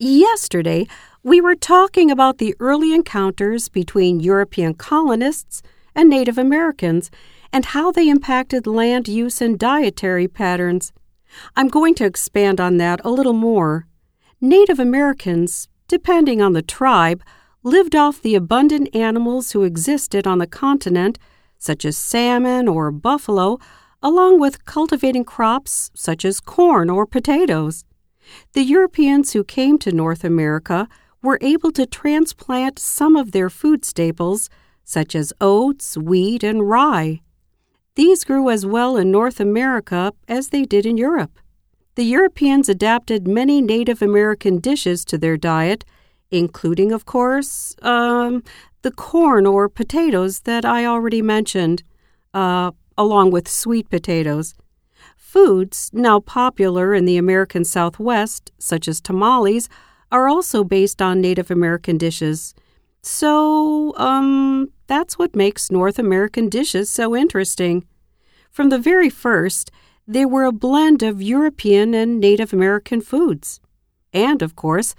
Yesterday, we were talking about the early encounters between European colonists and Native Americans and how they impacted land use and dietary patterns. I'm going to expand on that a little more. Native Americans, depending on the tribe, lived off the abundant animals who existed on the continent, such as salmon or buffalo, along with cultivating crops such as corn or potatoes. The Europeans who came to North America were able to transplant some of their food staples, such as oats, wheat, and rye. These grew as well in North America as they did in Europe. The Europeans adapted many Native American dishes to their diet, including, of course, um, the corn or potatoes that I already mentioned, uh, along with sweet potatoes. Foods, now popular in the American Southwest, such as tamales, are also based on Native American dishes. So, um, that's what makes North American dishes so interesting. From the very first, they were a blend of European and Native American foods. And, of course,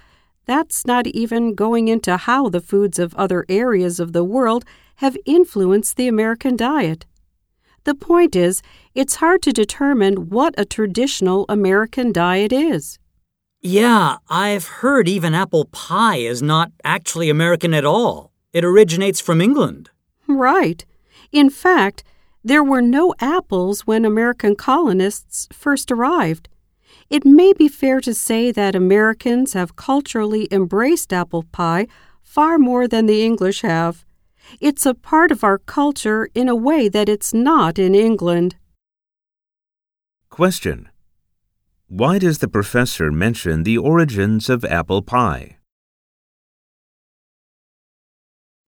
that's not even going into how the foods of other areas of the world have influenced the American diet. The point is, it's hard to determine what a traditional American diet is. Yeah, I've heard even apple pie is not actually American at all. It originates from England. Right. In fact, there were no apples when American colonists first arrived. It may be fair to say that Americans have culturally embraced apple pie far more than the English have. It's a part of our culture in a way that it's not in England. Question. Why does the professor mention the origins of apple pie?